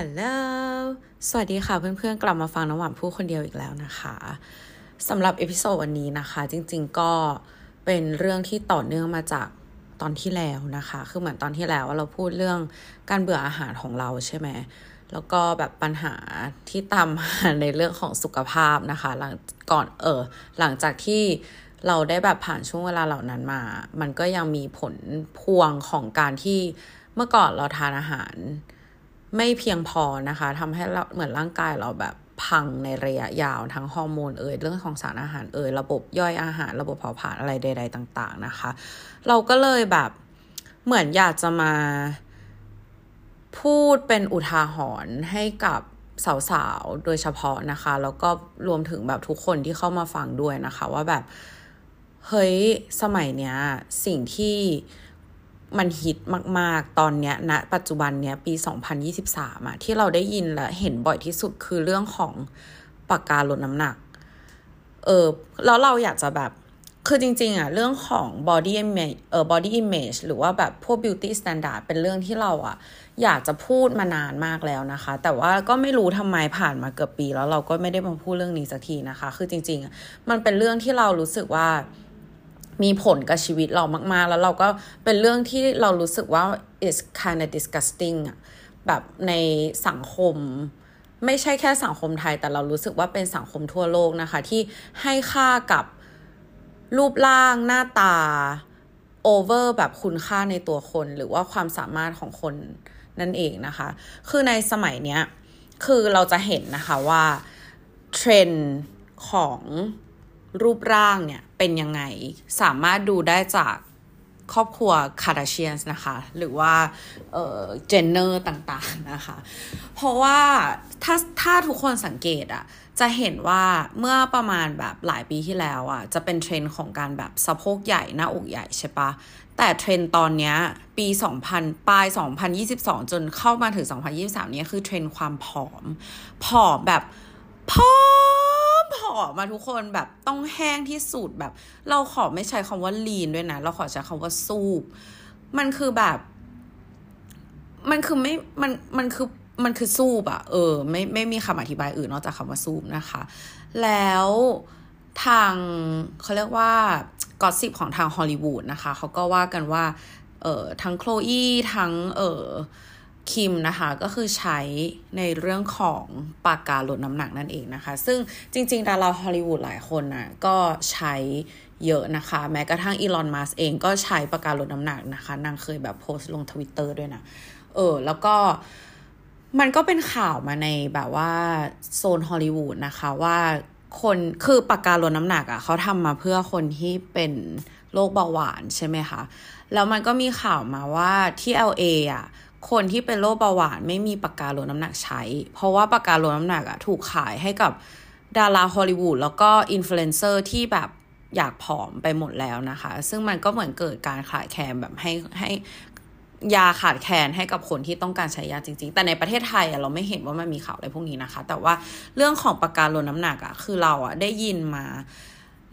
ฮัลโหล สวัสดีค่ะเพื่อนๆ กลับมาฟังน้ำหวานพูดคนเดียวอีกแล้วนะคะสำหรับ episode วันนี้นะคะ จริงๆก็เป็นเรื่องที่ต่อเนื่องมาจากตอนที่แล้วนะคะ คือเหมือนตอนที่แล้วเราพูดเรื่องการเบื่ออาหารของเราใช่ไหมแล้วก็แบบปัญหาที่ตามมาในเรื่องของสุขภาพนะคะหลังก่อนเออหลังจากที่เราได้แบบผ่านช่วงเวลาเหล่านั้นมา มันก็ยังมีผลพวงของการที่เมื่อก่อนเราทานอาหาร ไม่เพียงพอนะคะทำให้เราเหมือนร่างกายเราแบบพังในระยะยาวทั้งฮอร์โมนเอ่ยเรื่องของสารอาหารเอ่ยระบบย่อยอาหาร ระบบเผาผลาญอะไรใด ๆ ต่าง ๆ นะคะ เราก็เลยแบบเหมือนอยากจะมาพูดเป็นอุทาหรณ์ให้กับสาวๆ โดยเฉพาะนะคะ แล้วก็รวมถึงแบบทุกคนที่เข้ามาฟังด้วยนะคะ ว่าแบบ เฮ้ย สมัยเนี้ย สิ่งที่ มันฮิตมาก ๆ ตอนเนี้ยณนะปัจจุบันเนี้ยปี 2023อะที่เราได้ยินและเห็นบ่อยที่สุดคือเรื่องของปากกาลดน้ำหนัก เออ แล้วเราอยากจะแบบ คือจริง ๆอะเรื่องของ body image เออ body image หรือว่าแบบพวก beauty standard เป็นเรื่องที่เราอะอยากจะพูดมานานมากแล้วนะคะ แต่ว่าก็ไม่รู้ทำไมผ่านมาเกือบปี แล้วเราก็ไม่ได้มาพูดเรื่องนี้สักทีนะคะ คือจริง ๆ มันเป็นเรื่องที่เรารู้สึกว่า มีผลกับชีวิตเรามาก ๆ แล้วเราก็เป็นเรื่องที่เรารู้สึกว่า is kind of disgusting อะแบบในสังคม ไม่ใช่แค่สังคมไทย แต่เรารู้สึกว่าเป็นสังคมทั่วโลกนะคะ ที่ให้ค่ากับรูปร่างหน้าตาโอเวอร์แบบคุณค่าในตัวคน หรือว่าความสามารถของคนนั่นเองนะคะ คือในสมัยเนี้ย คือเราจะเห็นนะคะว่า เทรนด์ของรูปร่างเนี่ย เป็นยังไง สามารถดูได้จากครอบครัว Kardashians นะคะ หรือว่าเออ Jenner ต่างๆนะคะ เพราะว่าถ้าถ้าทุกคนสังเกตอะจะเห็นว่าเมื่อประมาณแบบหลายปีที่แล้วอะจะเป็นเทรนด์ของการแบบสะโพกใหญ่ หน้าอกใหญ่ใช่ปะแต่เทรนด์ตอนนี้ปี 2000 ปลาย 2022 จนเข้ามาถึง 2023 นี้คือเทรนด์ความผอม ผอมแบบผอม ผอมมาทุกคนแบบต้องแห้งที่สุดแบบ เราขอไม่ใช้คำว่าลีนด้วยนะ เราขอใช้คำว่าสูบมันคือแบบ มันคือไม่มันมันคือมันคือสูบอะเออ ไม่ไม่มีคำอธิบายอื่นนอกจากคำว่าสูบนะคะ แล้วทางเขาเรียกว่ากอสิบของทางฮอลลีวูดนะคะ เขาก็ว่ากันว่า เออทั้งโคลอีทั้งเออ คิมนะคะก็คือใช้ในเรื่องของปากกาลดน้ำหนักนั่นเองนะคะ ซึ่งจริง ๆ ดาราฮอลลีวูดหลายคนนะ่ะก็ใช้เยอะนะคะ แม้กระทั่งอีลอนมัสเองก็ใช้ปากกาลดน้ำหนักนะคะ นางเคยแบบโพสต์ลงทวิตเตอร์ด้วยนะ เออ แล้วก็มันก็เป็นข่าวมาในแบบว่าโซนฮอลลีวูดนะคะว่าคนคือปากกาลดน้ำหนักอะ่ะเขาทำมาเพื่อคนที่เป็นโรคเบาหวานใช่ไหมคะ แล้วมันก็มีข่าวมาว่าที่ LA อะ คนที่เป็นโรคเบาหวานไม่มีปากกาลดน้ำหนักใช้ เพราะว่าปากกาลดน้ำหนักอะถูกขายให้กับดาราฮอลลีวูดแล้วก็อินฟลูเอนเซอร์ที่แบบอยากผอมไปหมดแล้วนะคะ ซึ่งมันก็เหมือนเกิดการขาดแคลนแบบให้ให้ยาขาดแคลนให้กับคนที่ต้องการใช้ยาจริง ๆ แต่ในประเทศไทยอะเราไม่เห็นว่ามันมีข่าวอะไรพวกนี้นะคะ แต่ว่าเรื่องของปากกาลดน้ำหนักอะคือเราอะได้ยินมา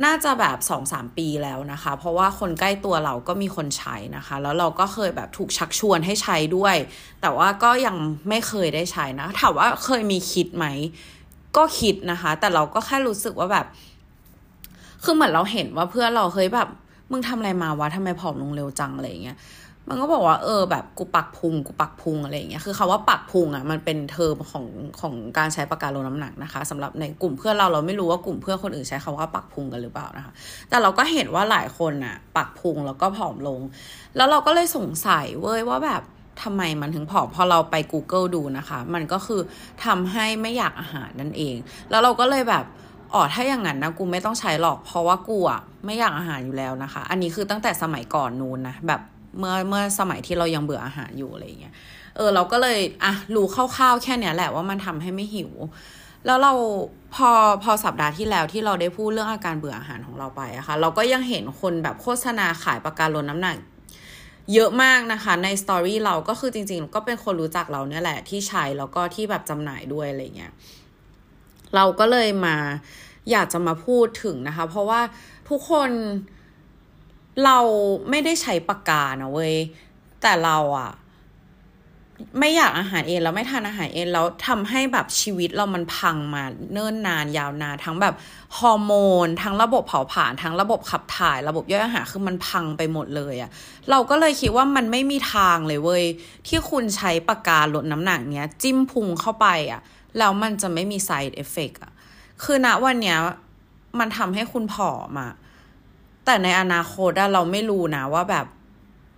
น่าจะแบบสองสามปีแล้วนะคะ เพราะว่าคนใกล้ตัวเราก็มีคนใช้นะคะ แล้วเราก็เคยแบบถูกชักชวนให้ใช้ด้วย แต่ว่าก็ยังไม่เคยได้ใช้นะถามว่าเคยมีคิดไหม ก็คิดนะคะ แต่เราก็แค่รู้สึกว่าแบบ คือเหมือนเราเห็นว่าเพื่อนเราเคยแบบ มึงทำอะไรมาวะทำไมผอมลงเร็วจังอะไรเงี้ย มันก็บอกว่าเออแบบกูปักพุงกูปักพุงอะไรอย่างเงี้ยคือคาว่าปักพุงอะมันเป็นเทอมของของการใช้ปากกาลดน้ำหนักนะคะสำหรับในกลุ่มเพื่อนเราเราไม่รู้ว่ากลุ่มเพื่อนคนอื่นใช้คาว่าปักพุงกันหรือเปล่านะคะ แต่เราก็เห็นว่าหลายคนอะ ปักพุงแล้วก็ผอมลง แล้วเราก็เลยสงสัยเว้ยว่าแบบทำไมมันถึงผอมพอเราไป Google ดูนะคะ มันก็คือทำให้ไม่อยากอาหารนั่นเอง แล้วเราก็เลยแบบอ๋อถ้าอย่างนั้นนะกูไม่ต้องใช้หรอกเพราะว่ากูอะไม่อยากอาหารอยู่แล้วนะคะ อันนี้คือตั้งแต่สมัยก่อนนู้นนะแบบ เมื่อเมื่อสมัยที่เรายังเบื่ออาหารอยู่อะไรเงี้ยเออเราก็เลยอะรู้คร่าวๆแค่เนี้ยแหละว่ามันทำให้ไม่หิว แล้วเราพอพอสัปดาห์ที่แล้วที่เราได้พูดเรื่องอาการเบื่ออาหารของเราไปอะคะ่ะเราก็ยังเห็นคนแบบโฆษณาขายปากกาลดน้ำหนักเยอะมากนะคะในสตอรี่เราก็คือจริงๆ ก็เป็นคนรู้จักเราเนี่ยแหละที่ใช้แล้วก็ที่แบบจำหน่ายด้วยอะไรเงี้ยเราก็เลยมาอยากจะมาพูดถึงนะคะ เพราะว่าทุกคน เราไม่ได้ใช้ปากกานะเว้ย แต่เราอะไม่อยากอาหารเองแล้วไม่ทานอาหารเองแล้วทำให้แบบชีวิตเรามันพังมาเนิ่นนานยาวนานทั้งแบบฮอร์โมน ทั้งระบบเผาผลาญทั้งระบบขับถ่าย ระบบย่อยอาหารคือมันพังไปหมดเลยอะเราก็เลยคิดว่ามันไม่มีทางเลยเว้ย ที่คุณใช้ปากกาลดน้ำหนักเนี้ย จิ้มพุงเข้าไปอะแล้วมันจะไม่มี side effect อะคือณวันเนี้ยมันทำให้คุณผอมอะ แต่ในอนาคตเราไม่รู้นะว่าแบบ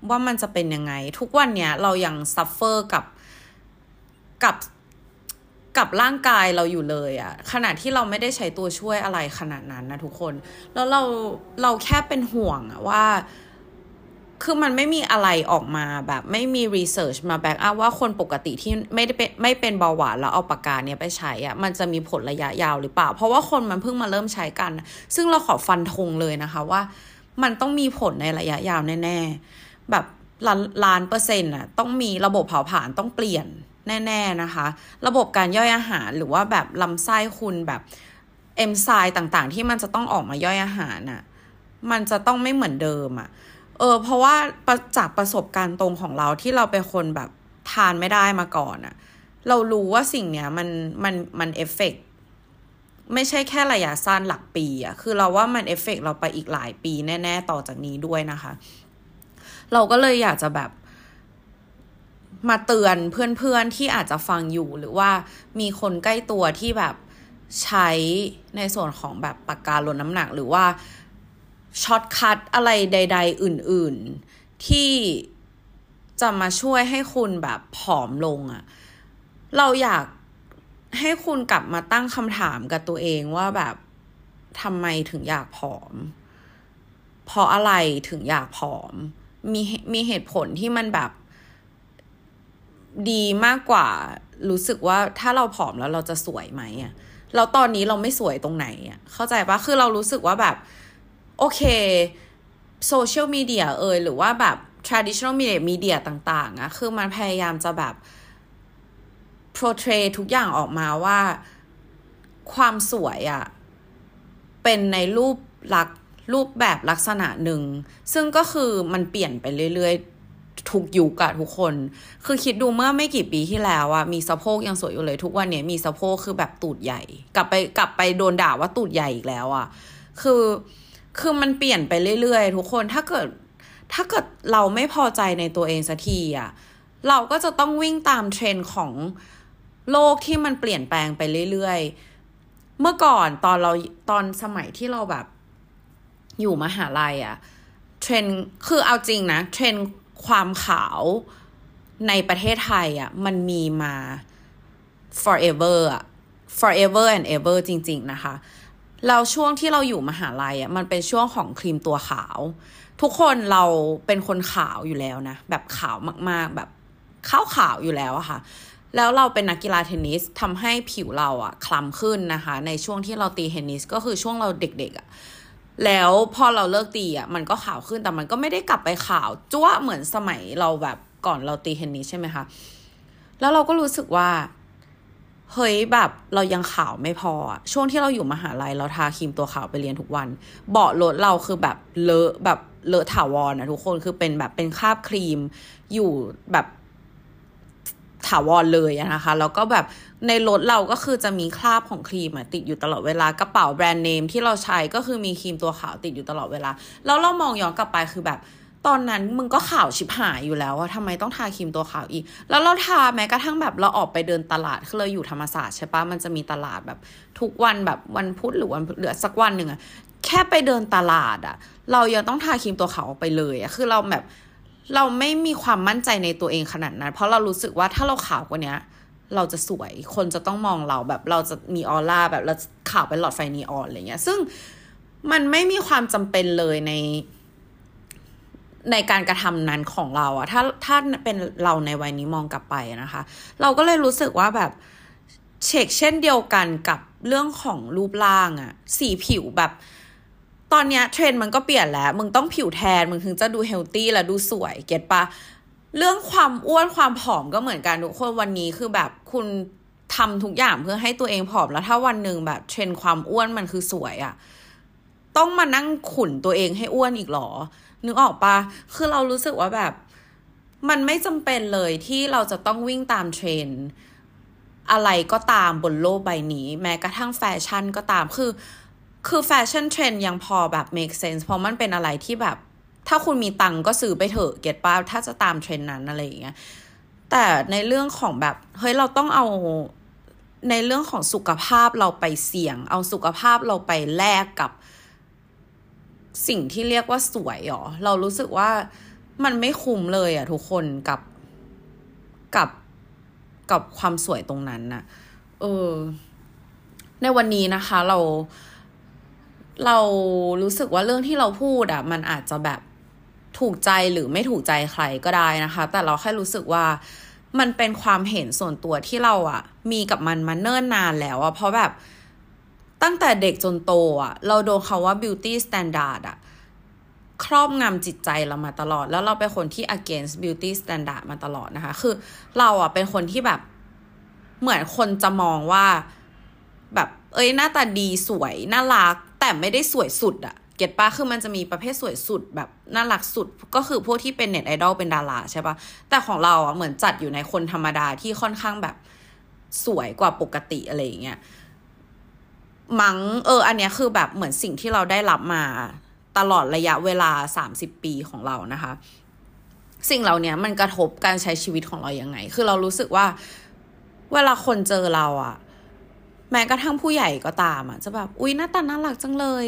ว่ามันจะเป็นยังไง ทุกวันเนี้ยเรายัง suffer กับกับกับร่างกายเราอยู่เลยอะขณะที่เราไม่ได้ใช้ตัวช่วยอะไรขนาดนั้นนะทุกคน แล้วเราเราแค่เป็นห่วงอะว่า คือมันไม่มีอะไรออกมาแบบไม่มี research มา back up ว่าคนปกติที่ไม่ได้เป็นไม่เป็นเบาหวานแล้วเอาปากกาเนี้ยไปใช้อะมันจะมีผลระยะยาวหรือเปล่า เพราะว่าคนมันเพิ่งมาเริ่มใช้กัน ซึ่งเราขอฟันธงเลยนะคะว่า มันต้องมีผลในระยะยาวแน่ ๆ แบบล้านล้านเปอร์เซ็นต์อะต้องมีระบบเผาผลาญต้องเปลี่ยนแน่ๆนะคะ ระบบการย่อยอาหารหรือว่าแบบลำไส้คุณแบบเอนไซม์ต่างๆ ที่มันจะต้องออกมาย่อยอาหารน่ะมันจะต้องไม่เหมือนเดิมอะ่ะ เออเพราะว่าจากประสบการณ์ตรงของเราที่เราเป็นคนแบบทานไม่ได้มาก่อนอะ่ะเรารู้ว่าสิ่งเนี้ยมันมันมัน affect ไม่ใช่แค่ระยะสั้นหลักปีอะคือเราว่ามัน affect เราไปอีกหลายปีแน่ ๆ ต่อจากนี้ด้วยนะคะ เราก็เลยอยากจะแบบมาเตือนเพื่อนๆที่อาจจะฟังอยู่หรือว่ามีคนใกล้ตัวที่แบบใช้ในส่วนของแบบปากกาลดน้ำหนักหรือว่า shortcut อะไรใด ๆ อื่น ๆ ที่จะมาช่วยให้คุณแบบผอมลงอะเราอยากให้คุณกลับมาตั้งคำถามกับตัวเองว่าแบบทำไมถึงอยากผอม เพราะอะไรถึงอยากผอม มีมีเหตุผลที่มันแบบดีมากกว่า รู้สึกว่าถ้าเราผอมแล้วเราจะสวยไหมอะเราตอนนี้เราไม่สวยตรงไหนอะเข้าใจปะคือเรารู้สึกว่าแบบ โอเคโซเชียลมีเดียเอยหรือว่าแบบ traditional media media ต่างๆอะคือมันพยายามจะแบบ portray ทุกอย่างออกมาว่าความสวยอะเป็นในรูปลักรูปแบบลักษณะหนึ่ง ซึ่งก็คือมันเปลี่ยนไปเรื่อยๆ ทุกยุคอะทุกคน คือคิดดูเมื่อไม่กี่ปีที่แล้วอะมีสะโพกยังสวยอยู่เลย ทุกวันนี้มีสะโพกคือแบบตูดใหญ่ กลับไปกลับไปโดนด่าว่าตูดใหญ่อีกแล้วอะคือ คือมันเปลี่ยนไปเรื่อยๆ ทุกคนถ้าเกิดถ้าเกิดเราไม่พอใจในตัวเองสักทีอะเราก็จะต้องวิ่งตามเทรนด์ของโลกที่มันเปลี่ยนแปลงไปเรื่อยๆ เมื่อก่อนตอนเราตอนสมัยที่เราแบบ อยู่มหาลัยอะเทรนคือเอาจริงนะ เทรนความขาวในประเทศไทยอะ่ะมันมีมา forever อะ forever and ever จริง ๆ นะคะ เราช่วงที่เราอยู่มหาลัยอะมันเป็นช่วงของครีมตัวขาว ทุกคนเราเป็นคนขาวอยู่แล้วนะ แบบขาวมากๆ แบบขาวขาวอยู่แล้วอะค่ะ แล้วเราเป็นนักกีฬาเทนนิสทำให้ผิวเราอะคล้ำขึ้นนะคะ ในช่วงที่เราตีเทนนิสก็คือช่วงเราเด็กๆอะแล้วพอเราเลิกตีอะมันก็ขาวขึ้นแต่มันก็ไม่ได้กลับไปขาวจ้วเหมือนสมัยเราแบบก่อนเราตีเทนนิสใช่ไหมคะแล้วเราก็รู้สึกว่า เฮ้ยแบบเรายังขาวไม่พออะช่วงที่เราอยู่มหาลัยเราทาครีมตัวขาวไปเรียนทุกวัน เบาะรถเราคือแบบเลอะแบบเลอะถาวรนะทุกคนคือเป็นแบบเป็นคราบครีมอยู่แบบถาวรเลยนะคะ แล้วก็แบบในรถเราก็คือจะมีคราบของครีมติดอยู่ตลอดเวลากระเป๋าแบรนด์เนมที่เราใช้ก็คือมีครีมตัวขาวติดอยู่ตลอดเวลา แล้วเรามองย้อนกลับไปคือแบบ ตอนนั้นมึงก็ขาวชิบหายอยู่แล้วว่าทำไมต้องทาครีมตัวขาวอีก แล้วเราทาแม้กระทั่งแบบเราออกไปเดินตลาดคือเราอยู่ธรรมศาสตร์ใช่ปะมันจะมีตลาดแบบทุกวันแบบวันพุธหรือวันเหลือสักวันหนึ่งอะแค่ไปเดินตลาดอะเรายังต้องทาครีมตัวขาวออกไปเลยอะคือเราแบบเราไม่มีความมั่นใจในตัวเองขนาดนั้น เพราะเรารู้สึกว่าถ้าเราขาวกว่านี้เราจะสวยคนจะต้องมองเราแบบเราจะมีออร่าแบบเราขาวเป็นหลอดไฟนีออนอะไรเงี้ย ซึ่งมันไม่มีความจำเป็นเลยใน ในการกระทำนั้นของเราอะถ้าถ้าเป็นเราในวัยนี้มองกลับไปนะคะ เราก็เลยรู้สึกว่าแบบเช็คเช่นเดียวกันกับเรื่องของรูปร่างอะสีผิวแบบ ตอนเนี้ยเทรนด์มันก็เปลี่ยนแล้ว มึงต้องผิวแทน มึงถึงจะดู healthy และดูสวย get ปะเรื่องความอ้วนความผอมก็เหมือนกันทุกคนวันนี้คือแบบคุณทำทุกอย่างเพื่อให้ตัวเองผอมแล้วถ้าวันหนึ่งแบบเทรนด์ความอ้วนมันคือสวยอะต้องมานั่งขุนตัวเองให้อ้วนอีกหรอ นึกออกปะคือเรารู้สึกว่าแบบ มันไม่จำเป็นเลยที่เราจะต้องวิ่งตามเทรนด์อะไรก็ตามบนโลกใบนี้ แม้กระทั่งแฟชั่นก็ตามคือ คือ fashion trend ยังพอแบบ make sense เพราะมันเป็นอะไรที่แบบ ถ้าคุณมีตังก็ซื้อไปเถอะ get ป้ะถ้าจะตามเทรนด์นั้นอะไรอย่างเงี้ยแต่ในเรื่องของแบบเฮ้ยเราต้องเอาในเรื่องของสุขภาพเราไปเสี่ยง เอาสุขภาพเราไปแลกกับ สิ่งที่เรียกว่าสวยหรอ เรารู้สึกว่ามันไม่คุ้มเลยอะทุกคนกับกับกับความสวยตรงนั้นนะเออ ในวันนี้นะคะ เรา เรารู้สึกว่าเรื่องที่เราพูดอะมันอาจจะแบบถูกใจหรือไม่ถูกใจใครก็ได้นะคะ แต่เราแค่รู้สึกว่ามันเป็นความเห็นส่วนตัวที่เราอะมีกับมันมาเนิ่นนานแล้วอะเพราะแบบ ตั้งแต่เด็กจนโตอะเราโดนคาว่า beauty standard อะครอบงำจิตใจเรามาตลอด แล้วเราเป็นคนที่ against beauty standard มาตลอดนะคะ คือเราอะเป็นคนที่แบบเหมือนคนจะมองว่าแบบ เอ้ยหน้าตาดีสวยน่ารัก แต่ไม่ได้สวยสุดอะเก็ตปะคือมันจะมีประเภทสวยสุดแบบน่ารักสุดก็คือพวกที่เป็นเน็ตไอดอลเป็นดาราใช่ปะแต่ของเราอะเหมือนจัดอยู่ในคนธรรมดาที่ค่อนข้างแบบสวยกว่าปกติอะไรอย่างเงี้ย มัง้งเออ อันเนี้ยคือแบบเหมือนสิ่งที่เราได้รับมาตลอดระยะเวลาสามสิบปีของเรานะคะ สิ่งเหล่านี้มันกระทบการใช้ชีวิตของเราอยังไง คือเรารู้สึกว่า เวลาคนเจอเราอะแม้กระทั่งผู้ใหญ่ก็ตามอะจะแบบอุ๊ยหน้าตาน่ารักจังเลย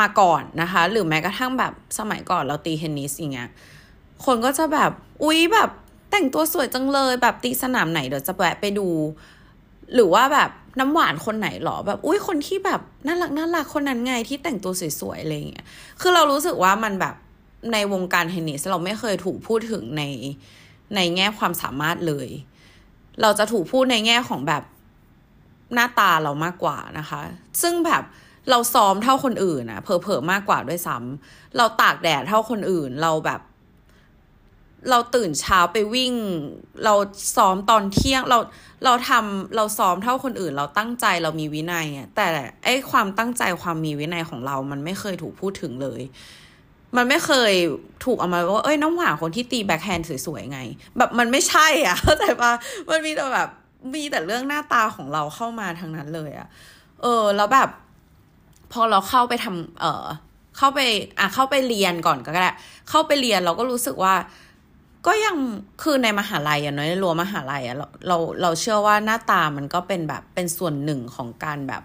มาก่อนนะคะ หรือแม้กระทั่งแบบสมัยก่อนเราตีเทนนิสอย่างเงี้ยคนก็จะแบบ อุ๊ยแบบแต่งตัวสวยจังเลย แบบตีสนามไหนเดี๋ยวจะแวะไปดู หรือว่าแบบ น้ำหวานคนไหนหรอแบบ อุ้ยคนที่แบบน่ารักน่ารักคนนั้นไงที่แต่งตัวสวยๆอะไรเงี้ยคือเรารู้สึกว่ามันแบบในวงการเทนนิสเราไม่เคยถูกพูดถึงในในแง่ความสามารถเลย เราจะถูกพูดในแง่ของแบบหน้าตาเรามากกว่านะคะ ซึ่งแบบเราซ้อมเท่าคนอื่นนะเผลอๆมากกว่าด้วยซ้ำเราตากแดดเท่าคนอื่น เราแบบ เราตื่นเช้าไปวิ่ง เราซ้อมตอนเที่ยงเรา เราทำเราซ้อมเท่าคนอื่น เราตั้งใจเรามีวินัยอะแต่ไอ้ความตั้งใจความมีวินัยของเรา มันไม่เคยถูกพูดถึงเลย มันไม่เคยถูกเอามาว่าเอ้ยน้องหวานคนที่ตีแบ็คแฮนด์สวยๆไง แบบมันไม่ใช่อะเข้าใจปะมันมีแต่แบบมีแต่เรื่องหน้าตาของเราเข้ามาทางนั้นเลยอะ เออ แล้วแบบ พอเราเข้าไปทำเออเข้าไป อะเข้าไปเรียนก่อนก็ได้ เข้าไปเรียนเราก็รู้สึกว่า ก็ยังคือในมหาลัยอะเนาะในรั้วมหาลัยอะเราเราเราเชื่อว่าหน้าตามันก็เป็นแบบเป็นส่วนหนึ่งของการแบบ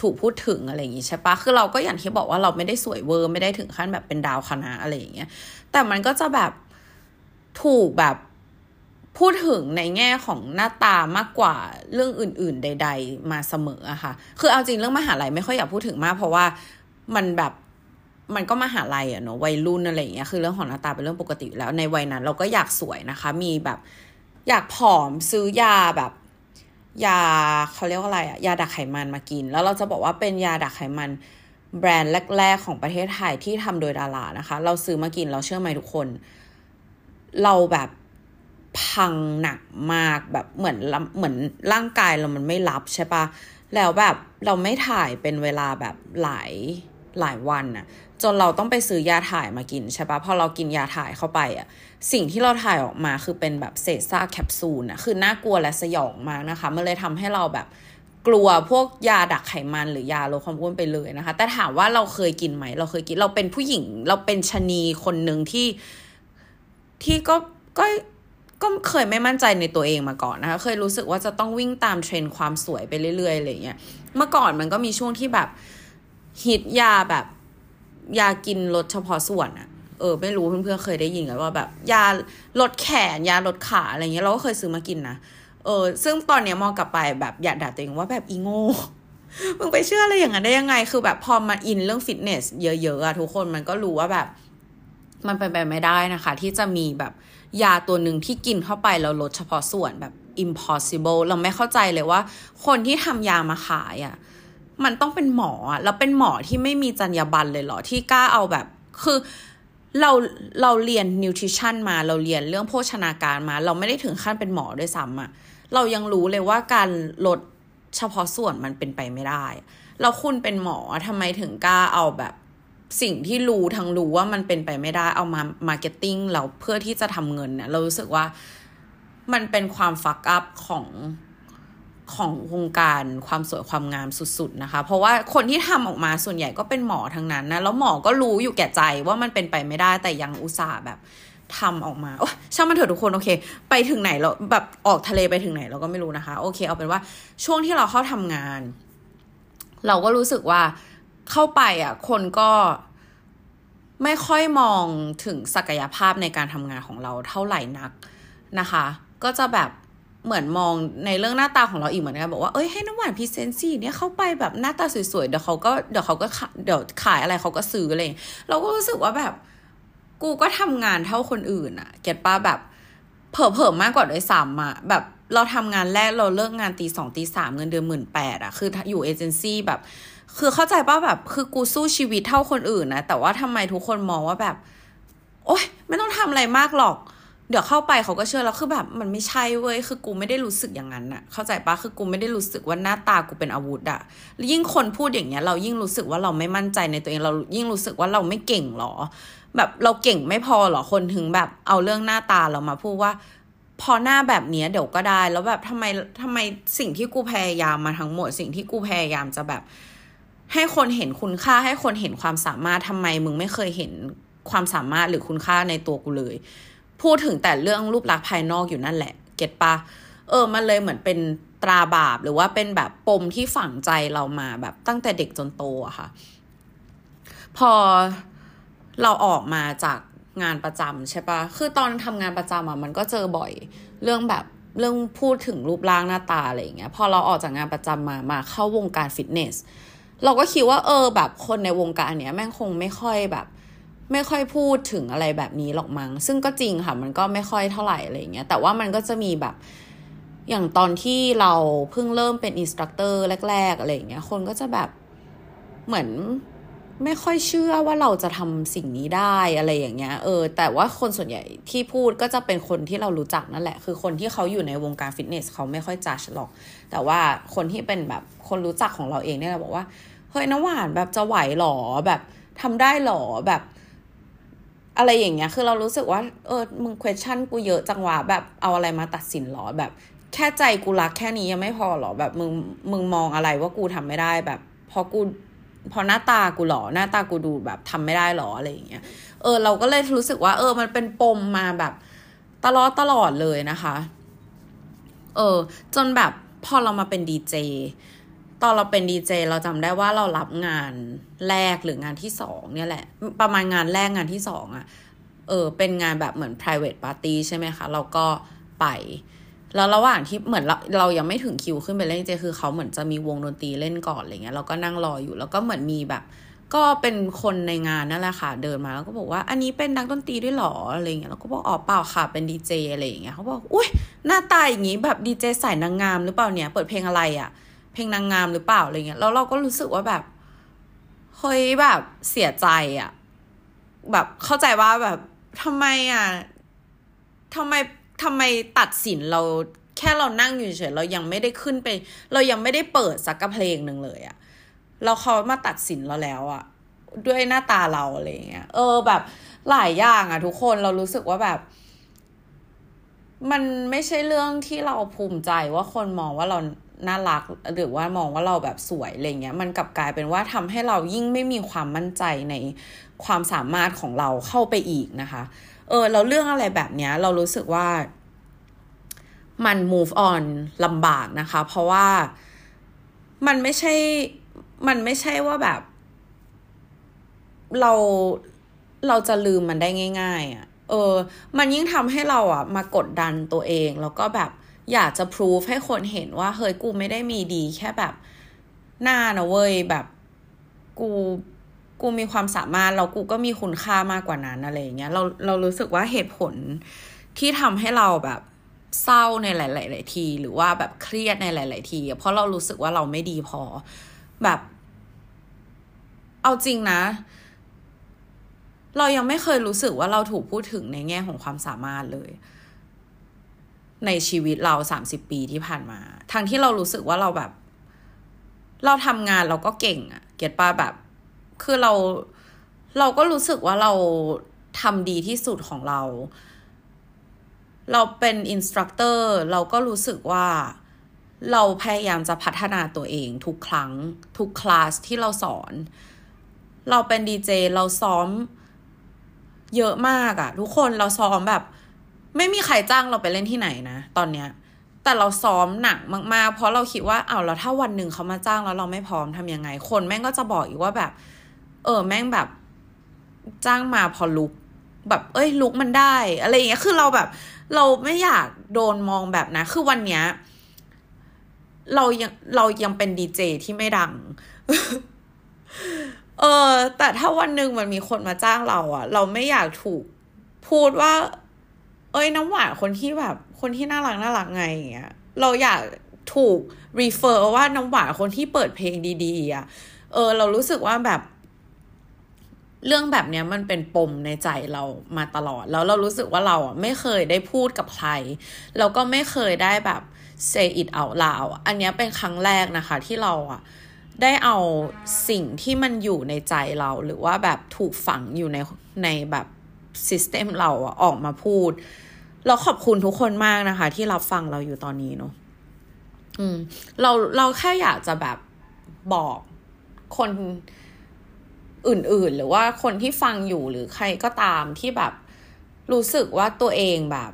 ถูกพูดถึงอะไรอย่างงี้ใช่ปะคือเราก็อย่างที่บอกว่าเราไม่ได้สวยเวอร์ไม่ได้ถึงขั้นแบบเป็นดาวคณะอะไรอย่างเงี้ย แต่มันก็จะแบบถูกแบบพูดถึงในแง่ของหน้าตามากกว่าเรื่องอื่น ๆ ใด ๆ มาเสมออะค่ะ คือเอาจริงเรื่องมหาลัยไม่ค่อยอยากพูดถึงมาก เพราะว่ามันแบบ มันก็มาหาลัยอะเนาะวัยรุ่นอะไรอย่างเงี้ยคือเรื่องของหน้าตาเป็นเรื่องปกติแล้วในวัยนั้น เราก็อยากสวยนะคะ มีแบบอยากผอมซื้อยาแบบยาเขาเรียกว่าอะไรอะยาดักไขมันมากิน แล้วเราจะบอกว่าเป็นยาดักไขมันแบรนด์แรก ๆ ของประเทศไทยที่ทำโดยดารานะคะ เราซื้อมากินเราเชื่อไหมทุกคน เราแบบพังหนักมากแบบเหมือนเหมือนร่างกายเรามันไม่รับใช่ปะแล้วแบบเราไม่ถ่ายเป็นเวลาแบบหลายหลายวันอะ จนเราต้องไปซื้อยาถ่ายมากินใช่ปะพอเรากินยาถ่ายเข้าไปอะสิ่งที่เราถ่ายออกมาคือเป็นแบบเศษซากแคปซูลอะคือน่ากลัวและสยองมากนะคะมันเลยทำให้เราแบบกลัวพวกยาดักไขมันหรือยาลดความอ้วนไปเลยนะคะ แต่ถามว่าเราเคยกินไหม เราเคยกินเราเป็นผู้หญิง เราเป็นชนีคนหนึ่งที่ที่ก็ก็ก็เคยไม่มั่นใจในตัวเองมาก่อนนะคะ เคยรู้สึกว่าจะต้องวิ่งตามเทรนด์ความสวยไปเรื่อยๆอะไรเงี้ยเมื่อก่อนมันก็มีช่วงที่แบบฮิตยาแบบ ยากินลดเฉพาะส่วนอะเออ ไม่รู้เพื่อนๆเคยได้ยินกันว่าแบบ ยาลดแขน ยาลดขาอะไรเงี้ยเราก็เคยซื้อมากินนะเออ ซึ่งตอนเนี้ยมองกลับไปแบบอยากด่าตัวเองว่าแบบอีโง่มึงไปเชื่ออะไรอย่างนั้นได้ยังไง คือแบบพอมาอินเรื่องฟิตเนสเยอะๆอะทุกคนมันก็รู้ว่าแบบ มันเป็นไปไม่ได้นะคะ ที่จะมีแบบยาตัวหนึ่งที่กินเข้าไปแล้วลดเฉพาะส่วนแบบ impossible เราไม่เข้าใจเลยว่า คนที่ทำยามาขายอะ่ะ มันต้องเป็นหมอแล้วเป็นหมอที่ไม่มีจรรยาบรรณเลยเหรอที่กล้าเอาแบบคือเราเราเรียนนิวทริชันมาเราเรียนเรื่องโภชนาการมา เราไม่ได้ถึงขั้นเป็นหมอด้วยซ้ำอะเรายังรู้เลยว่าการลดเฉพาะส่วนมันเป็นไปไม่ได้ แล้วคุณเป็นหมอทำไมถึงกล้าเอาแบบสิ่งที่รู้ทั้งรู้ว่ามันเป็นไปไม่ได้เอามา marketing แล้วเพื่อที่จะทำเงินเนี่ยเรารู้สึกว่ามันเป็นความ fuck up ของ ของวงการความสวยความงามสุดๆนะคะ เพราะว่าคนที่ทำออกมาส่วนใหญ่ก็เป็นหมอทั้งนั้นนะ แล้วหมอก็รู้อยู่แก่ใจว่ามันเป็นไปไม่ได้แต่ยังอุตส่าห์แบบทำออกมาโอ้ช่างมันเถอะทุกคนโอเค ไปถึงไหนเราแบบออกทะเลไปถึงไหนเราก็ไม่รู้นะคะ โอเค เอาเป็นว่าช่วงที่เราเข้าทำงาน เราก็รู้สึกว่าเข้าไปอะ คนก็ไม่ค่อยมองถึงศักยภาพในการทำงานของเราเท่าไหร่นักนะคะ ก็จะแบบ เหมือนมองในเรื่องหน้าตาของเราอีกเหมือนกันบอกว่าเอ้ยให้น้ำหวานพรีเซนซี่เนี่ยเข้าไปแบบหน้าตาสวยๆเดี๋ยวเขาก็เดี๋ยวเขาก็เดี๋ยวขายอะไรเขาก็ซื้ออะไรเราก็รู้สึกว่าแบบ กูก็ทำงานเท่าคนอื่นอะเก็ตป้าแบบเผลอๆมากกว่าด้วยซ้ำอะแบบเราทำงานแรกเราเลิกงานตีสองตีสามเงินเดือนหมื่นแปดอะคืออยู่เอเจนซี่แบบ คือเข้าใจป่ะแบบคือกูสู้ชีวิตเท่าคนอื่นนะแต่ว่าทำไมทุกคนมองว่าแบบ โอ๊ยไม่ต้องทำอะไรมากหรอก เดี๋ยวเข้าไปเขาก็เชื่อแล้วคือแบบมันไม่ใช่เว้ยคือกูไม่ได้รู้สึกอย่างนั้นอะเข้าใจปะคือกูไม่ได้รู้สึกว่าหน้าตากูเป็นอาวุธอะยิ่งคนพูดอย่างเงี้ย เรายิ่งรู้สึกว่าเราไม่มั่นใจในตัวเองเรายิ่งรู้สึกว่าเราไม่เก่งหรอ แบบเราเก่งไม่พอหรอคนถึงแบบเอาเรื่องหน้าตาเรามาพูดว่า พอหน้าแบบนี้เดี๋ยวก็ได้ แล้วแบบทำไมทำไมสิ่งที่กูพยายามมาทั้งหมด สิ่งที่กูพยายามจะแบบ ให้คนเห็นคุณค่าให้คนเห็นความสามารถทำไมมึงไม่เคยเห็นความสามารถหรือคุณค่าในตัวกูเลย พูดถึงแต่เรื่องรูปลักษณ์ภายนอกอยู่นั่นแหละ เก็ตปะเออ มันเลยเหมือนเป็นตราบาปหรือว่าเป็นแบบปมที่ฝังใจเรามาแบบตั้งแต่เด็กจนโตอะค่ะ พอเราออกมาจากงานประจำใช่ปะคือตอนทำงานประจำอะมันก็เจอบ่อยเรื่องแบบเรื่องพูดถึงรูปร่างหน้าตาอะไรอย่างเงี้ย พอเราออกจากงานประจำมามาเข้าวงการฟิตเนส เราก็คิดว่าเออแบบคนในวงการเนี้ยแม่งคงไม่ค่อยแบบ ไม่ค่อยพูดถึงอะไรแบบนี้หรอกมั้งซึ่งก็จริงค่ะ มันก็ไม่ค่อยเท่าไหร่อะไรเงี้ยแต่ว่ามันก็จะมีแบบอย่างตอนที่เราเพิ่งเริ่มเป็น instructor แรก ๆ อะไรเงี้ยคนก็จะแบบเหมือนไม่ค่อยเชื่อว่าเราจะทำสิ่งนี้ได้อะไรอย่างเงี้ยเออ แต่ว่าคนส่วนใหญ่ที่พูดก็จะเป็นคนที่เรารู้จักนั่นแหละ คือคนที่เขาอยู่ในวงการฟิตเนสเขาไม่ค่อยจัดหรอก แต่ว่าคนที่เป็นแบบคนรู้จักของเราเองเนี่ยเราบอกว่า เฮ้ยน้ำหวานแบบจะไหวหรอแบบทำได้หรอแบบ อะไรอย่างเงี้ย คือเรารู้สึกว่า เออ มึง question กูเยอะจังหวะแบบเอาอะไรมาตัดสินหรอ แบบ แค่ใจกูรักแค่นี้ยังไม่พอหรอ แบบมึง มึงมองอะไรว่ากูทำไม่ได้แบบ พอกู พอหน้าตากูหรอ หน้าตากูดูแบบทำไม่ได้หรออะไรอย่างเงี้ย เออ เราก็เลยรู้สึกว่า เออ มันเป็นปมมาแบบตลอดตลอดเลยนะคะ เออ จนแบบพอเรามาเป็นดีเจ ตอนเราเป็นดีเจเราจำได้ว่าเรารับงานแรกหรืองานที่สองเนี่ยแหละ ประมาณงานแรกงานที่สองอะ่ะเออเป็นงานแบบเหมือน private party ใช่ไหมคะเราก็ไปแล้วระหว่างที่เหมือนเราเรายังไม่ถึงคิวขึ้นไปเล่นเจคือเขาเหมือนจะมีวงดนตรีเล่นก่อนอะไรเงี้ยเราก็นั่งรออยู่แล้วก็เหมือนมีแบบ ก็เป็นคนในงานนั่นแหละค่ะ เดินมาแล้วก็บอกว่า อันนี้เป็นนักดนตรีด้วยหรออะไรเงี้ยเราก็บอกอ๋อเปล่าค่ะเป็นดีเจอะไรอย่างเงี้ยเขาบอกอุ้ยหน้าตาอย่างงี้แบบดีเจสายนางงามหรือเปล่าเนี่ยเปิดเพลงอะไรอะ่ะ เพลงนางงามหรือเปล่าอะไรเงี้ยแล้วเราก็รู้สึกว่าแบบเฮ้ยแบบเสียใจอะแบบเข้าใจว่าแบบทำไมอะทำไมทำไมตัดสินเราแค่เรานั่งอยู่เฉยเรายังไม่ได้ขึ้นไป เรายังไม่ได้เปิดสักเพลงหนึ่งเลยอะเราเขามาตัดสินเราแล้วอะด้วยหน้าตาเราอะไรเงี้ย เออแบบหลายอย่างอะทุกคนเรารู้สึกว่าแบบ มันไม่ใช่เรื่องที่เราภูมิใจว่าคนมองว่าเรา น่ารักหรือว่ามองว่าเราแบบสวยอะไรเงี้ยมันกลับกลายเป็นว่าทำให้เรายิ่งไม่มีความมั่นใจในความสามารถของเราเข้าไปอีกนะคะ เออเราเรื่องอะไรแบบเนี้ย เรารู้สึกว่า มัน move on ลำบากนะคะ เพราะว่ามันไม่ใช่ มันไม่ใช่ว่าแบบ เราเราจะลืมมันได้ง่าย ๆอะ่ะ เออ มันยิ่งทำให้เราอะ มากดดันตัวเอง แล้วก็แบบ อยากจะพิสูจให้คนเห็นว่า เฮ้ยกูไม่ได้มีดีแค่แบบหน้านะเว้ยแบบกูกูมีความสามารถแล้วกูก็มีคุณค่ามากกว่านั้นอะไรเงี้ยเราเรารู้สึกว่าเหตุผลที่ทำให้เราแบบเศร้าในหลาย ๆ ที หรือว่าแบบเครียดในหลาย ๆ ที เพราะเรารู้สึกว่าเราไม่ดีพอ แบบ เอาจริงนะ เรายังไม่เคยรู้สึกว่าเราถูกพูดถึงในแง่ของความสามารถเลย ในชีวิตเราสามสิบปีที่ผ่านมา ทั้งที่เรารู้สึกว่าเราแบบ เราทำงานเราก็เก่งอะ get ป้ะแบบ คือเราเราก็รู้สึกว่าเราทำดีที่สุดของเรา เราเป็น instructor เราก็รู้สึกว่าเราพยายามจะพัฒนาตัวเองทุกครั้ง ทุกคลาสที่เราสอน เราเป็นดีเจเราซ้อมเยอะมากอะทุกคนเราซ้อมแบบ ไม่มีใครจ้างเราไปเล่นที่ไหนนะ ตอนเนี้ย แต่เราซ้อมหนักมากๆ เพราะเราคิดว่าเอาแล้วถ้าวันหนึ่งเขามาจ้างแล้วเราไม่พร้อมทำยังไง คนแม่งก็จะบอกอีกว่าแบบ เออแม่งแบบจ้างมาพอลุกแบบ เอ้ย ลุกมันได้ อะไรอย่างเงี้ยคือเราแบบ เราไม่อยากโดนมองแบบนะ คือวันเนี้ยเรายังเรายังเป็นดีเจที่ไม่ดัง เออ แต่ถ้าวันหนึ่งมันมีคนมาจ้างเราอะเราไม่อยากถูกพูดว่า เอ้ยน้ำหวานคนที่แบบ คนที่น่ารักน่ารักไงอย่างเงี้ยเราอยากถูกรีเฟอร์ว่าน้ำหวานคนที่เปิดเพลงดีๆอะเออ เรารู้สึกว่าแบบ เรื่องแบบเนี้ยมันเป็นปมในใจเรามาตลอด แล้วเรารู้สึกว่าเราอะไม่เคยได้พูดกับใคร แล้วก็ไม่เคยได้แบบ say it out loud อันนี้เป็นครั้งแรกนะคะ ที่เราอะได้เอาสิ่งที่มันอยู่ในใจเรา หรือว่าแบบถูกฝังอยู่ในในแบบ ซิสเต็มเราอะออกมาพูด เราขอบคุณทุกคนมากนะคะ ที่รับฟังเราอยู่ตอนนี้เนาะอืม เราเราแค่อยากจะแบบบอกคนอื่นๆ หรือว่าคนที่ฟังอยู่หรือใครก็ตามที่แบบ รู้สึกว่าตัวเองแบบ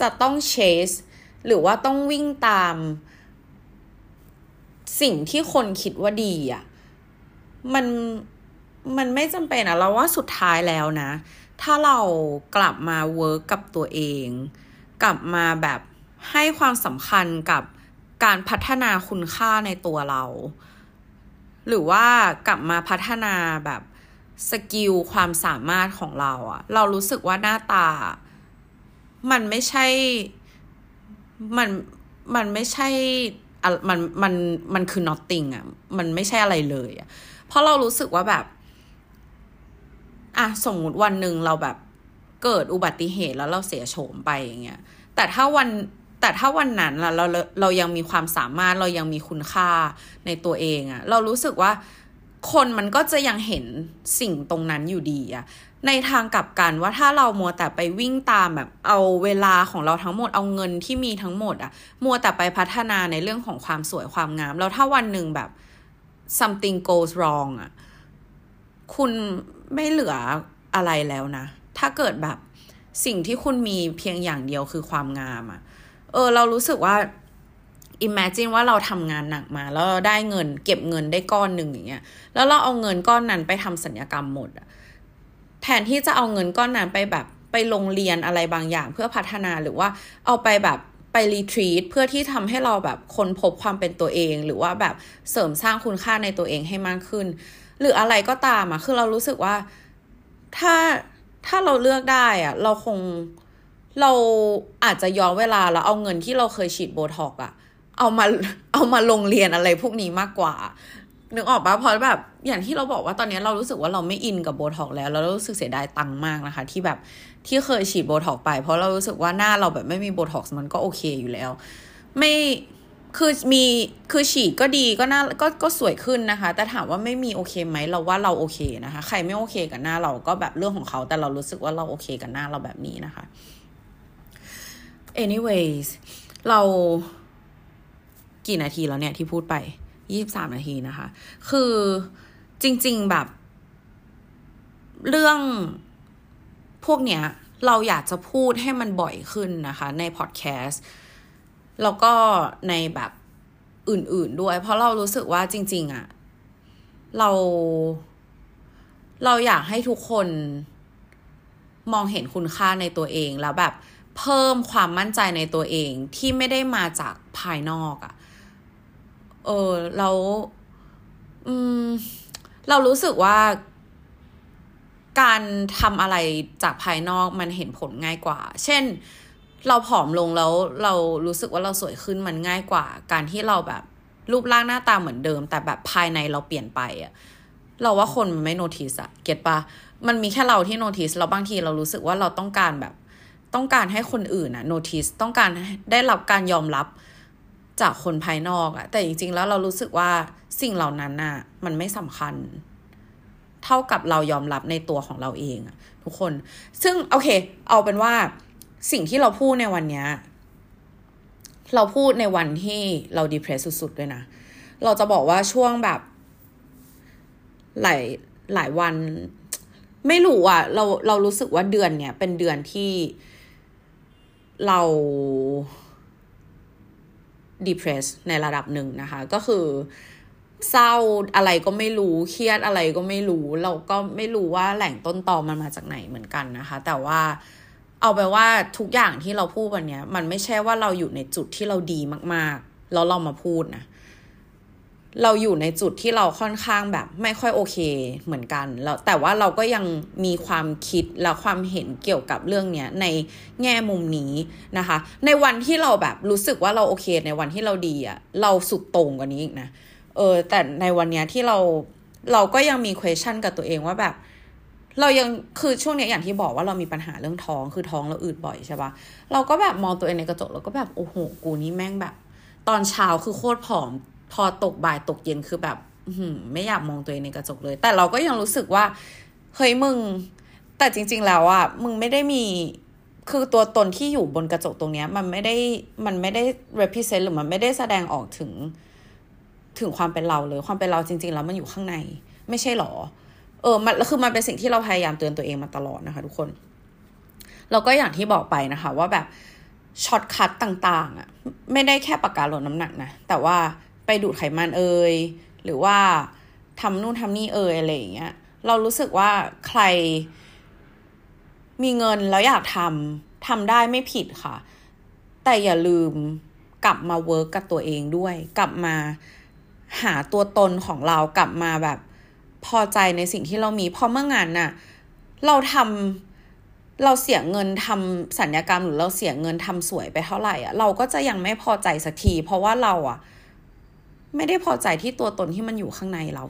จะต้อง chase หรือว่าต้องวิ่งตาม สิ่งที่คนคิดว่าดีอะ่ะ มัน มันไม่จำเป็นอะเราว่าสุดท้ายแล้วนะ ถ้าเรากลับมา work กับตัวเอง กลับมาแบบให้ความสำคัญกับการพัฒนาคุณค่าในตัวเรา หรือว่ากลับมาพัฒนาแบบสกิลความสามารถของเราอะเรารู้สึกว่าหน้าตา มันไม่ใช่มันมันไม่ใช่มันมันมันคือ nothing อะมันไม่ใช่อะไรเลยอะเพราะเรารู้สึกว่าแบบ อะสมมติวันหนึ่งเราแบบเกิดอุบัติเหตุแล้วเราเสียโฉมไปอย่างเงี้ย แต่ถ้าวันแต่ถ้าวันนั้นเราเราเรายังมีความสามารถเรายังมีคุณค่าในตัวเองอะเรารู้สึกว่าคนมันก็จะยังเห็นสิ่งตรงนั้นอยู่ดีอะในทางกลับกันว่าถ้าเรามัวแต่ไปวิ่งตามแบบเอาเวลาของเราทั้งหมดเอาเงินที่มีทั้งหมดอะมัวแต่ไปพัฒนาในเรื่องของความสวยความงาม แล้วถ้าวันหนึ่งแบบ something goes wrong อะคุณไม่เหลืออะไรแล้วนะ ถ้าเกิดแบบสิ่งที่คุณมีเพียงอย่างเดียวคือความงามอะเออ เรารู้สึกว่า imagine ว่าเราทำงานหนักมา แล้วเราได้เงิน เก็บเงินได้ก้อนหนึ่งอย่างเงี้ย แล้วเราเอาเงินก้อนนั้นไปทำสัญญกรรมหมดอะแทนที่จะเอาเงินก้อนนั้นไปแบบไปโรงเรียนอะไรบางอย่างเพื่อพัฒนาหรือว่าเอาไปแบบไปรีทรีตเพื่อที่ทำให้เราแบบค้นพบความเป็นตัวเอง หรือว่าแบบเสริมสร้างคุณค่าในตัวเองให้มากขึ้น หรืออะไรก็ตามอะคือเรารู้สึกว่าถ้าถ้าเราเลือกได้อะเราคงเราอาจจะย้อนเวลาแล้วเอาเงินที่เราเคยฉีดโบท็อกอะเอามาเอามาลงเรียนอะไรพวกนี้มากกว่านึกออกปะเพราะแบบอย่างที่เราบอกว่าตอนนี้เรารู้สึกว่าเราไม่อินกับโบท็อกแล้วแล้วเรารู้สึกเสียดายตังค์มากนะคะ ที่แบบที่เคยฉีดโบท็อกไป เพราะเรารู้สึกว่าหน้าเราแบบไม่มีโบท็อกมันก็โอเคอยู่แล้ว ไม่ คือมีคือฉีดก็ดีก็น่าก็ก็สวยขึ้นนะคะ แต่ถามว่าไม่มีโอเคไหมเราว่าเราโอเคนะคะ ใครไม่โอเคกับหน้าเราก็แบบเรื่องของเขา แต่เรารู้สึกว่าเราโอเคกับหน้าเราแบบนี้นะคะ anyways เรากี่นาทีแล้วเนี่ยที่พูดไปยี่สิบสามนาทีนะคะ คือจริง ๆแบบ เรื่องพวกเนี้ย เราอยากจะพูดให้มันบ่อยขึ้นนะคะ ในพอดแคสต์ แล้วก็ในแบบอื่นๆด้วย เพราะเรารู้สึกว่าจริง ๆอะเรา เราอยากให้ทุกคนมองเห็นคุณค่าในตัวเองแล้วแบบเพิ่มความมั่นใจในตัวเองที่ไม่ได้มาจากภายนอกอะ่ะเออเราอืม เรารู้สึกว่า การทำอะไรจากภายนอกมันเห็นผลง่ายกว่า เช่น เราผอมลงแล้วเรารู้สึกว่าเราสวยขึ้นมันง่ายกว่า การที่เราแบบรูปร่างหน้าตาเหมือนเดิม แต่แบบภายในเราเปลี่ยนไปอะเราว่าคนมันไม่โนติสอะเก็ตปะมันมีแค่เราที่โนติสเราบางทีเรารู้สึกว่าเราต้องการแบบ ต้องการให้คนอื่นอะโนติสต้องการได้รับการยอมรับจากคนภายนอกอะแต่จริง ๆ แล้วเรารู้สึกว่าสิ่งเหล่านั้นอะมันไม่สำคัญ เท่ากับเรายอมรับในตัวของเราเองอะทุกคน ซึ่งโอเค เอาเป็นว่า สิ่งที่เราพูดในวันนี้เราพูดในวันที่เราดีเพรสสุดๆด้วยนะ เราจะบอกว่าช่วงแบบ หลายหลายวัน ไม่รู้อะเราเรารู้สึกว่าเดือนเนี้ยเป็นเดือนที่เรา depress ในระดับหนึ่งนะคะ ก็คือเศร้าอะไรก็ไม่รู้เครียดอะไรก็ไม่รู้ เราก็ไม่รู้ว่าแหล่งต้นตอมันมาจากไหนเหมือนกันนะคะ แต่ว่า เอาไปว่าทุกอย่างที่เราพูดวันนี้มันไม่ใช่ว่าเราอยู่ในจุดที่เราดีมากๆ แล้วเรามาพูดนะ เราอยู่ในจุดที่เราค่อนข้างแบบไม่ค่อยโอเคเหมือนกัน แล้วแต่ว่าเราก็ยังมีความคิดและความเห็นเกี่ยวกับเรื่องเนี้ยในแง่มุมนี้นะคะ ในวันที่เราแบบรู้สึกว่าเราโอเค ในวันที่เราดีอะเราสุดตรงกว่านี้อีกนะ เออ แต่ในวันเนี้ยที่เราเราก็ยังมี question กับตัวเองว่าแบบ เรายังคือช่วงนี้อย่างที่บอกว่าเรามีปัญหาเรื่องท้องคือท้องเราอืดบ่อยใช่ปะเราก็แบบมองตัวเองในกระจกแล้วก็แบบโอ้โหกูนี่แม่งแบบ ตอนเช้าคือโคตรผอม พอตกบ่ายตกเย็นคือแบบไม่อยากมองตัวเองในกระจกเลย แต่เราก็ยังรู้สึกว่าเฮ้ยมึง แต่จริง ๆ แล้วอะมึงไม่ได้มีคือตัวตนที่อยู่บนกระจกตรงเนี้ย มันไม่ได้มันไม่ได้ represent หรือมันไม่ได้แสดงออกถึง ถึงความเป็นเราเลย ความเป็นเราจริง ๆ แล้วมันอยู่ข้างใน ไม่ใช่หรอ เออมันคือมันเป็นสิ่งที่เราพยายามเตือนตัวเองมาตลอดนะคะ ทุกคนแล้วก็อย่างที่บอกไปนะคะ ว่าแบบ shortcut ต่างๆอะไม่ได้แค่ปากกาลดน้ำหนักนะ แต่ว่าไปดูดไขมันเอ่ยหรือว่าทำนู่นทำนี่เอ่ยอะไรอย่างเงี้ยเรารู้สึกว่าใครมีเงินแล้วอยากทำทำได้ไม่ผิดค่ะ แต่อย่าลืมกลับมาเวิร์กกับตัวเองด้วย กลับมาหาตัวตนของเรากลับมาแบบ พอใจในสิ่งที่เรามีเพราะเมื่องานน่ะเราทำเราเสียเงินทำสัญญกรรมหรือเราเสียเงินทำสวยไปเท่าไหร่อะเราก็จะยังไม่พอใจสักที เพราะว่าเราอะ ไม่ได้พอใจที่ตัวตนที่มันอยู่ข้างในเรา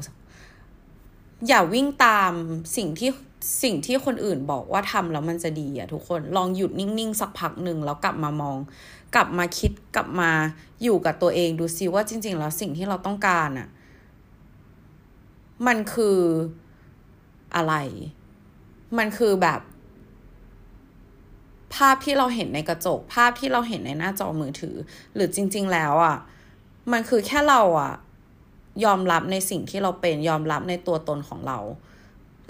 อย่าวิ่งตามสิ่งที่สิ่งที่คนอื่นบอกว่าทำแล้วมันจะดีอะทุกคนลองหยุดนิ่งๆ สักพักหนึ่งแล้วกลับมามอง กลับมาคิดกลับมาอยู่กับตัวเองดูซิว่าจริง ๆ แล้วสิ่งที่เราต้องการอะ มันคืออะไร มันคือแบบ ภาพที่เราเห็นในกระจก ภาพที่เราเห็นในหน้าจอมือถือ หรือจริง ๆ แล้วอะ่ะ มันคือแค่เราอะ่ะ ยอมรับในสิ่งที่เราเป็นยอมรับในตัวตนของเรา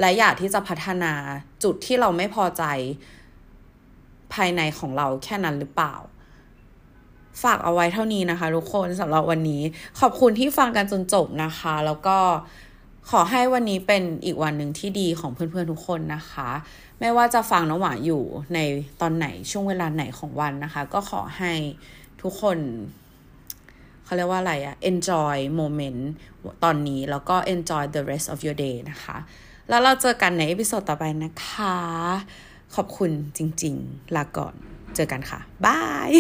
และอยากที่จะพัฒนาจุดที่เราไม่พอใจภายในของเราแค่นั้นหรือเปล่า ฝากเอาไว้เท่านี้นะคะ ทุกคนสำหรับวันนี้ ขอบคุณที่ฟังกันจนจบนะคะ แล้วก็ ขอให้วันนี้เป็นอีกวันหนึ่งที่ดีของเพื่อนๆทุกคนนะคะ ไม่ว่าจะฟังน้องหวานอยู่ในตอนไหนช่วงเวลาไหนของวันนะคะ ก็ขอให้ทุกคนเขาเรียกว่าอะไรอะ enjoy moment ตอนนี้ แล้วก็ enjoy the rest of your day นะคะ แล้วเราเจอกันใน episode ต่อไปนะคะ ขอบคุณจริง ๆ ลาก่อน เจอกันค่ะ bye